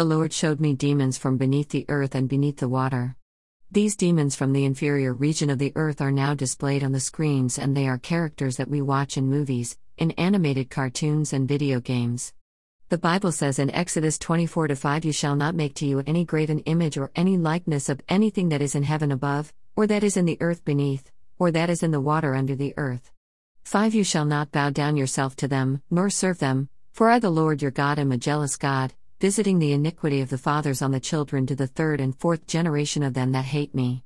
The Lord showed me demons from beneath the earth and beneath the water. These demons from the inferior region of the earth are now displayed on the screens, and they are characters that we watch in movies, in animated cartoons, and video games. The Bible says in Exodus 24 5 You shall not make to you any graven image or any likeness of anything that is in heaven above, or that is in the earth beneath, or that is in the water under the earth. 5 You shall not bow down yourself to them, nor serve them, for I, the Lord your God, am a jealous God visiting the iniquity of the fathers on the children to the third and fourth generation of them that hate me.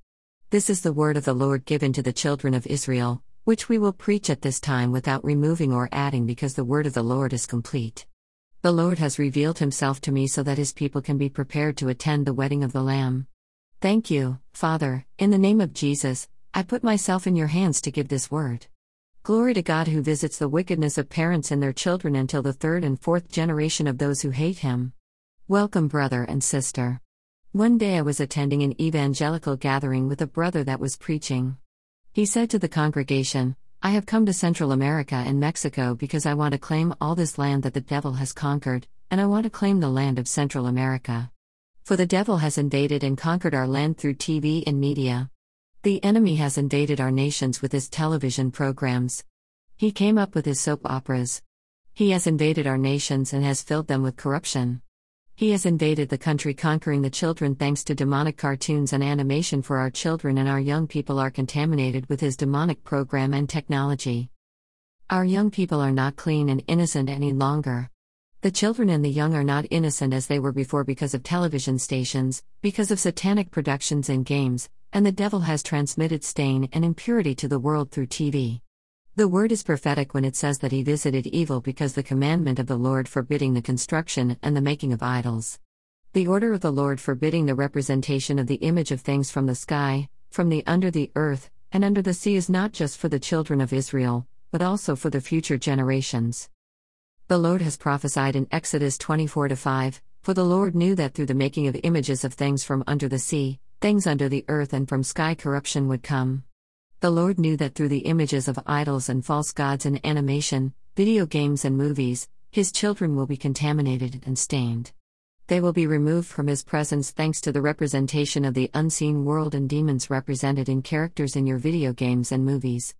This is the word of the Lord given to the children of Israel, which we will preach at this time without removing or adding because the word of the Lord is complete. The Lord has revealed himself to me so that his people can be prepared to attend the wedding of the Lamb. Thank you, Father, in the name of Jesus, I put myself in your hands to give this word. Glory to God who visits the wickedness of parents and their children until the third and fourth generation of those who hate him. Welcome, brother and sister. One day I was attending an evangelical gathering with a brother that was preaching. He said to the congregation, I have come to Central America and Mexico because I want to claim all this land that the devil has conquered, and I want to claim the land of Central America. For the devil has invaded and conquered our land through TV and media. The enemy has invaded our nations with his television programs. He came up with his soap operas. He has invaded our nations and has filled them with corruption. He has invaded the country, conquering the children thanks to demonic cartoons and animation for our children, and our young people are contaminated with his demonic program and technology. Our young people are not clean and innocent any longer. The children and the young are not innocent as they were before because of television stations, because of satanic productions and games, and the devil has transmitted stain and impurity to the world through TV. The word is prophetic when it says that he visited evil because the commandment of the Lord forbidding the construction and the making of idols. The order of the Lord forbidding the representation of the image of things from the sky, from the under the earth, and under the sea is not just for the children of Israel, but also for the future generations. The Lord has prophesied in Exodus 24 5 For the Lord knew that through the making of images of things from under the sea, things under the earth and from sky corruption would come. The Lord knew that through the images of idols and false gods in animation, video games, and movies, his children will be contaminated and stained. They will be removed from his presence thanks to the representation of the unseen world and demons represented in characters in your video games and movies.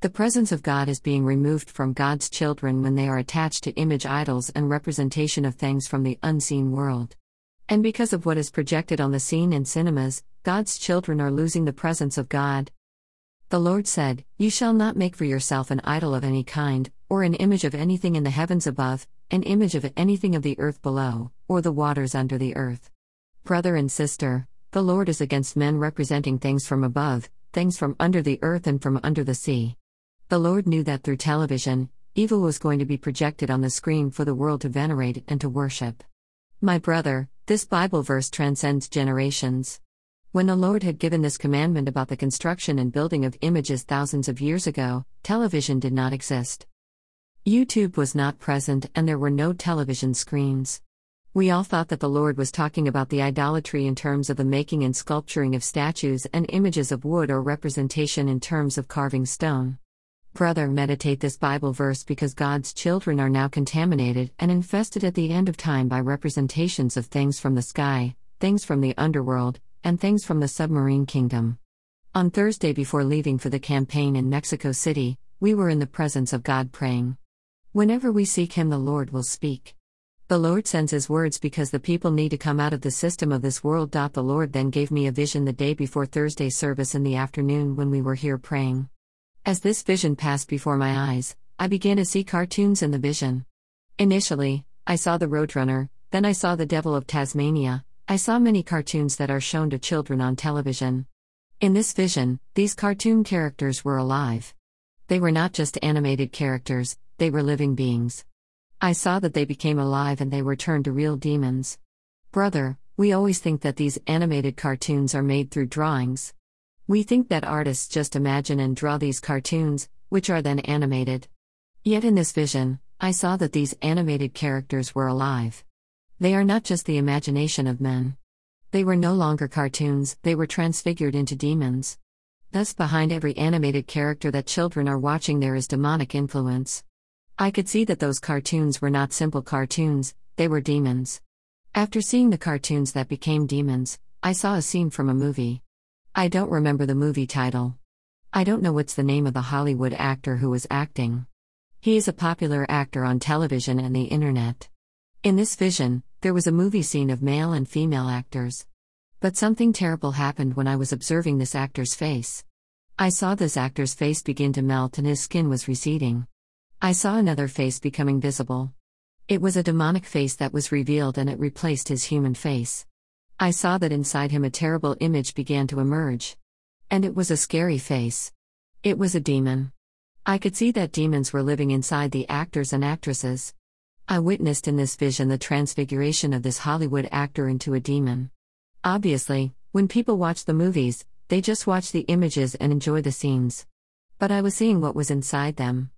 The presence of God is being removed from God's children when they are attached to image idols and representation of things from the unseen world. And because of what is projected on the scene in cinemas, God's children are losing the presence of God. The Lord said, You shall not make for yourself an idol of any kind, or an image of anything in the heavens above, an image of anything of the earth below, or the waters under the earth. Brother and sister, the Lord is against men representing things from above, things from under the earth and from under the sea. The Lord knew that through television, evil was going to be projected on the screen for the world to venerate and to worship. My brother, this Bible verse transcends generations. When the Lord had given this commandment about the construction and building of images thousands of years ago, television did not exist. YouTube was not present and there were no television screens. We all thought that the Lord was talking about the idolatry in terms of the making and sculpturing of statues and images of wood or representation in terms of carving stone. Brother, meditate this Bible verse because God's children are now contaminated and infested at the end of time by representations of things from the sky, things from the underworld, and things from the submarine kingdom. On Thursday, before leaving for the campaign in Mexico City, we were in the presence of God praying. Whenever we seek Him, the Lord will speak. The Lord sends His words because the people need to come out of the system of this world. The Lord then gave me a vision the day before Thursday service in the afternoon when we were here praying. As this vision passed before my eyes, I began to see cartoons in the vision. Initially, I saw the Roadrunner, then I saw the Devil of Tasmania, I saw many cartoons that are shown to children on television. In this vision, these cartoon characters were alive. They were not just animated characters, they were living beings. I saw that they became alive and they were turned to real demons. Brother, we always think that these animated cartoons are made through drawings. We think that artists just imagine and draw these cartoons, which are then animated. Yet in this vision, I saw that these animated characters were alive. They are not just the imagination of men. They were no longer cartoons, they were transfigured into demons. Thus, behind every animated character that children are watching, there is demonic influence. I could see that those cartoons were not simple cartoons, they were demons. After seeing the cartoons that became demons, I saw a scene from a movie. I don't remember the movie title. I don't know what's the name of the Hollywood actor who was acting. He is a popular actor on television and the internet. In this vision, there was a movie scene of male and female actors. But something terrible happened when I was observing this actor's face. I saw this actor's face begin to melt and his skin was receding. I saw another face becoming visible. It was a demonic face that was revealed and it replaced his human face. I saw that inside him a terrible image began to emerge. And it was a scary face. It was a demon. I could see that demons were living inside the actors and actresses. I witnessed in this vision the transfiguration of this Hollywood actor into a demon. Obviously, when people watch the movies, they just watch the images and enjoy the scenes. But I was seeing what was inside them.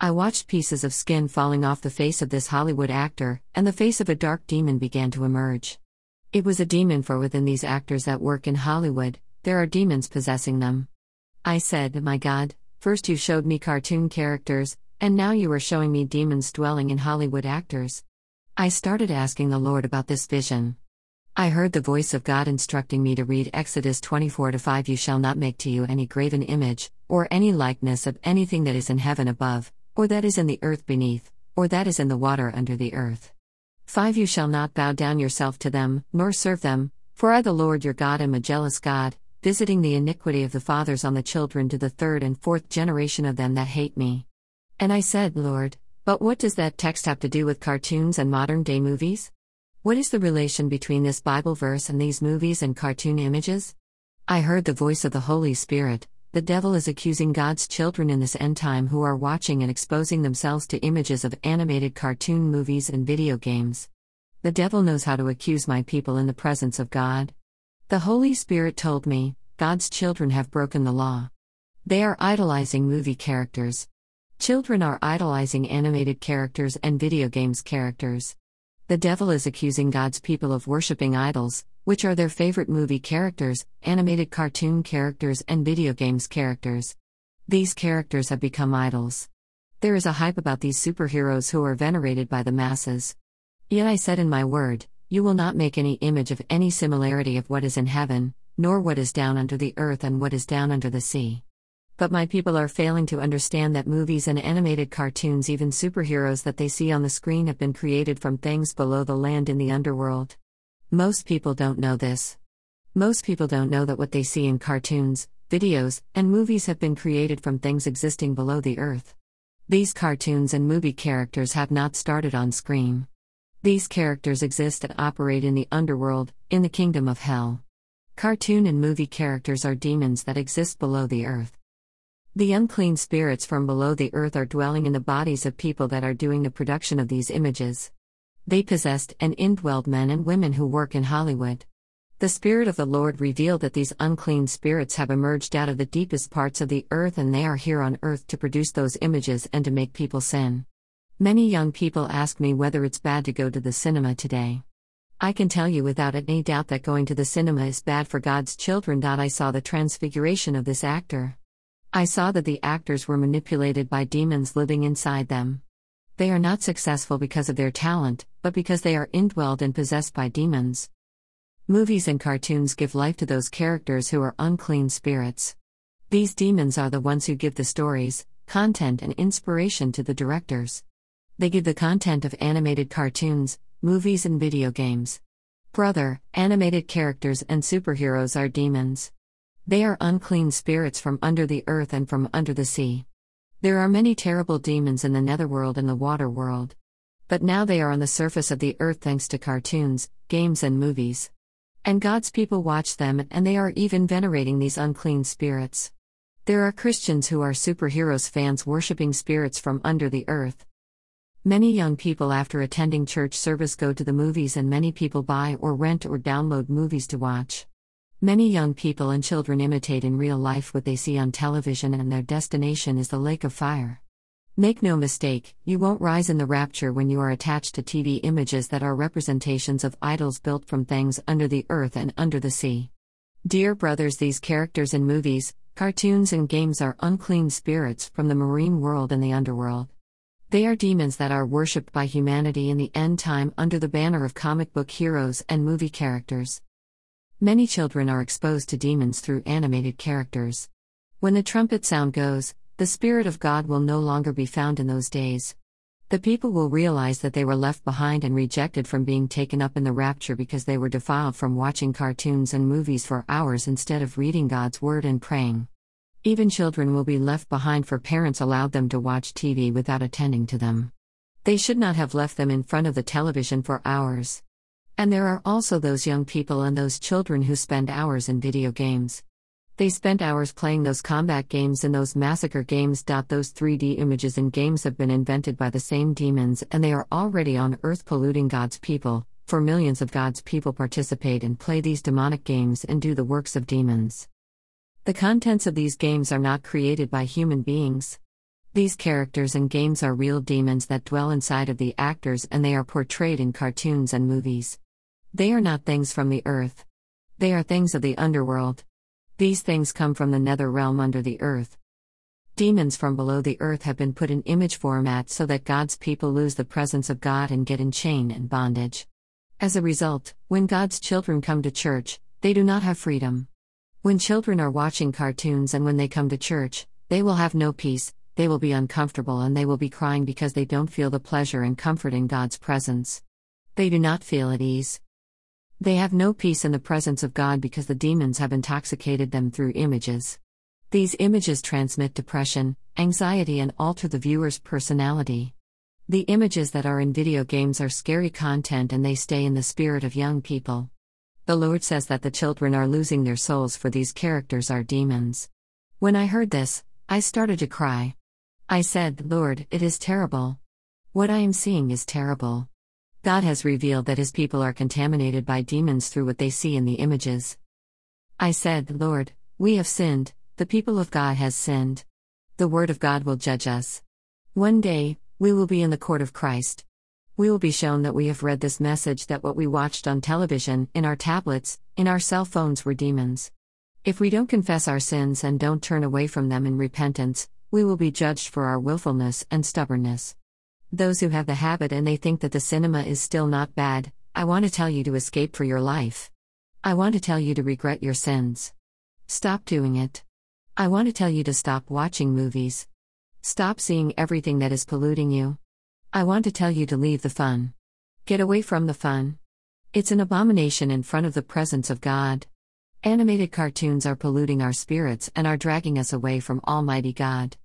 I watched pieces of skin falling off the face of this Hollywood actor, and the face of a dark demon began to emerge. It was a demon for within these actors that work in Hollywood, there are demons possessing them. I said, My God, first you showed me cartoon characters, and now you are showing me demons dwelling in Hollywood actors. I started asking the Lord about this vision. I heard the voice of God instructing me to read Exodus 24 5 You shall not make to you any graven image, or any likeness of anything that is in heaven above, or that is in the earth beneath, or that is in the water under the earth. 5 You shall not bow down yourself to them, nor serve them, for I, the Lord your God, am a jealous God, visiting the iniquity of the fathers on the children to the third and fourth generation of them that hate me. And I said, Lord, but what does that text have to do with cartoons and modern day movies? What is the relation between this Bible verse and these movies and cartoon images? I heard the voice of the Holy Spirit. The devil is accusing God's children in this end time who are watching and exposing themselves to images of animated cartoon movies and video games. The devil knows how to accuse my people in the presence of God. The Holy Spirit told me, God's children have broken the law. They are idolizing movie characters. Children are idolizing animated characters and video games characters. The devil is accusing God's people of worshipping idols, which are their favorite movie characters, animated cartoon characters, and video games characters. These characters have become idols. There is a hype about these superheroes who are venerated by the masses. Yet I said in my word, You will not make any image of any similarity of what is in heaven, nor what is down under the earth and what is down under the sea. But my people are failing to understand that movies and animated cartoons, even superheroes that they see on the screen, have been created from things below the land in the underworld. Most people don't know this. Most people don't know that what they see in cartoons, videos, and movies have been created from things existing below the earth. These cartoons and movie characters have not started on screen. These characters exist and operate in the underworld, in the kingdom of hell. Cartoon and movie characters are demons that exist below the earth. The unclean spirits from below the earth are dwelling in the bodies of people that are doing the production of these images. They possessed and indwelled men and women who work in Hollywood. The Spirit of the Lord revealed that these unclean spirits have emerged out of the deepest parts of the earth and they are here on earth to produce those images and to make people sin. Many young people ask me whether it's bad to go to the cinema today. I can tell you without any doubt that going to the cinema is bad for God's children. I saw the transfiguration of this actor. I saw that the actors were manipulated by demons living inside them. They are not successful because of their talent, but because they are indwelled and possessed by demons. Movies and cartoons give life to those characters who are unclean spirits. These demons are the ones who give the stories, content, and inspiration to the directors. They give the content of animated cartoons, movies, and video games. Brother, animated characters and superheroes are demons. They are unclean spirits from under the earth and from under the sea. There are many terrible demons in the netherworld and the water world. But now they are on the surface of the earth thanks to cartoons, games, and movies. And God's people watch them and they are even venerating these unclean spirits. There are Christians who are superheroes fans worshipping spirits from under the earth. Many young people after attending church service go to the movies and many people buy or rent or download movies to watch. Many young people and children imitate in real life what they see on television, and their destination is the lake of fire. Make no mistake, you won't rise in the rapture when you are attached to TV images that are representations of idols built from things under the earth and under the sea. Dear brothers, these characters in movies, cartoons, and games are unclean spirits from the marine world and the underworld. They are demons that are worshipped by humanity in the end time under the banner of comic book heroes and movie characters. Many children are exposed to demons through animated characters. When the trumpet sound goes, the Spirit of God will no longer be found in those days. The people will realize that they were left behind and rejected from being taken up in the rapture because they were defiled from watching cartoons and movies for hours instead of reading God's Word and praying. Even children will be left behind for parents allowed them to watch TV without attending to them. They should not have left them in front of the television for hours. And there are also those young people and those children who spend hours in video games. They spent hours playing those combat games and those massacre games. Those 3D images in games have been invented by the same demons and they are already on earth polluting God's people, for millions of God's people participate and play these demonic games and do the works of demons. The contents of these games are not created by human beings. These characters and games are real demons that dwell inside of the actors and they are portrayed in cartoons and movies. They are not things from the earth. They are things of the underworld. These things come from the nether realm under the earth. Demons from below the earth have been put in image format so that God's people lose the presence of God and get in chain and bondage. As a result, when God's children come to church, they do not have freedom. When children are watching cartoons and when they come to church, they will have no peace, they will be uncomfortable and they will be crying because they don't feel the pleasure and comfort in God's presence. They do not feel at ease. They have no peace in the presence of God because the demons have intoxicated them through images. These images transmit depression, anxiety, and alter the viewer's personality. The images that are in video games are scary content and they stay in the spirit of young people. The Lord says that the children are losing their souls for these characters are demons. When I heard this, I started to cry. I said, Lord, it is terrible. What I am seeing is terrible. God has revealed that his people are contaminated by demons through what they see in the images. I said, Lord, we have sinned, the people of God has sinned. The word of God will judge us. One day, we will be in the court of Christ. We will be shown that we have read this message that what we watched on television, in our tablets, in our cell phones were demons. If we don't confess our sins and don't turn away from them in repentance, we will be judged for our willfulness and stubbornness. Those who have the habit and they think that the cinema is still not bad, I want to tell you to escape for your life. I want to tell you to regret your sins. Stop doing it. I want to tell you to stop watching movies. Stop seeing everything that is polluting you. I want to tell you to leave the fun. Get away from the fun. It's an abomination in front of the presence of God. Animated cartoons are polluting our spirits and are dragging us away from Almighty God.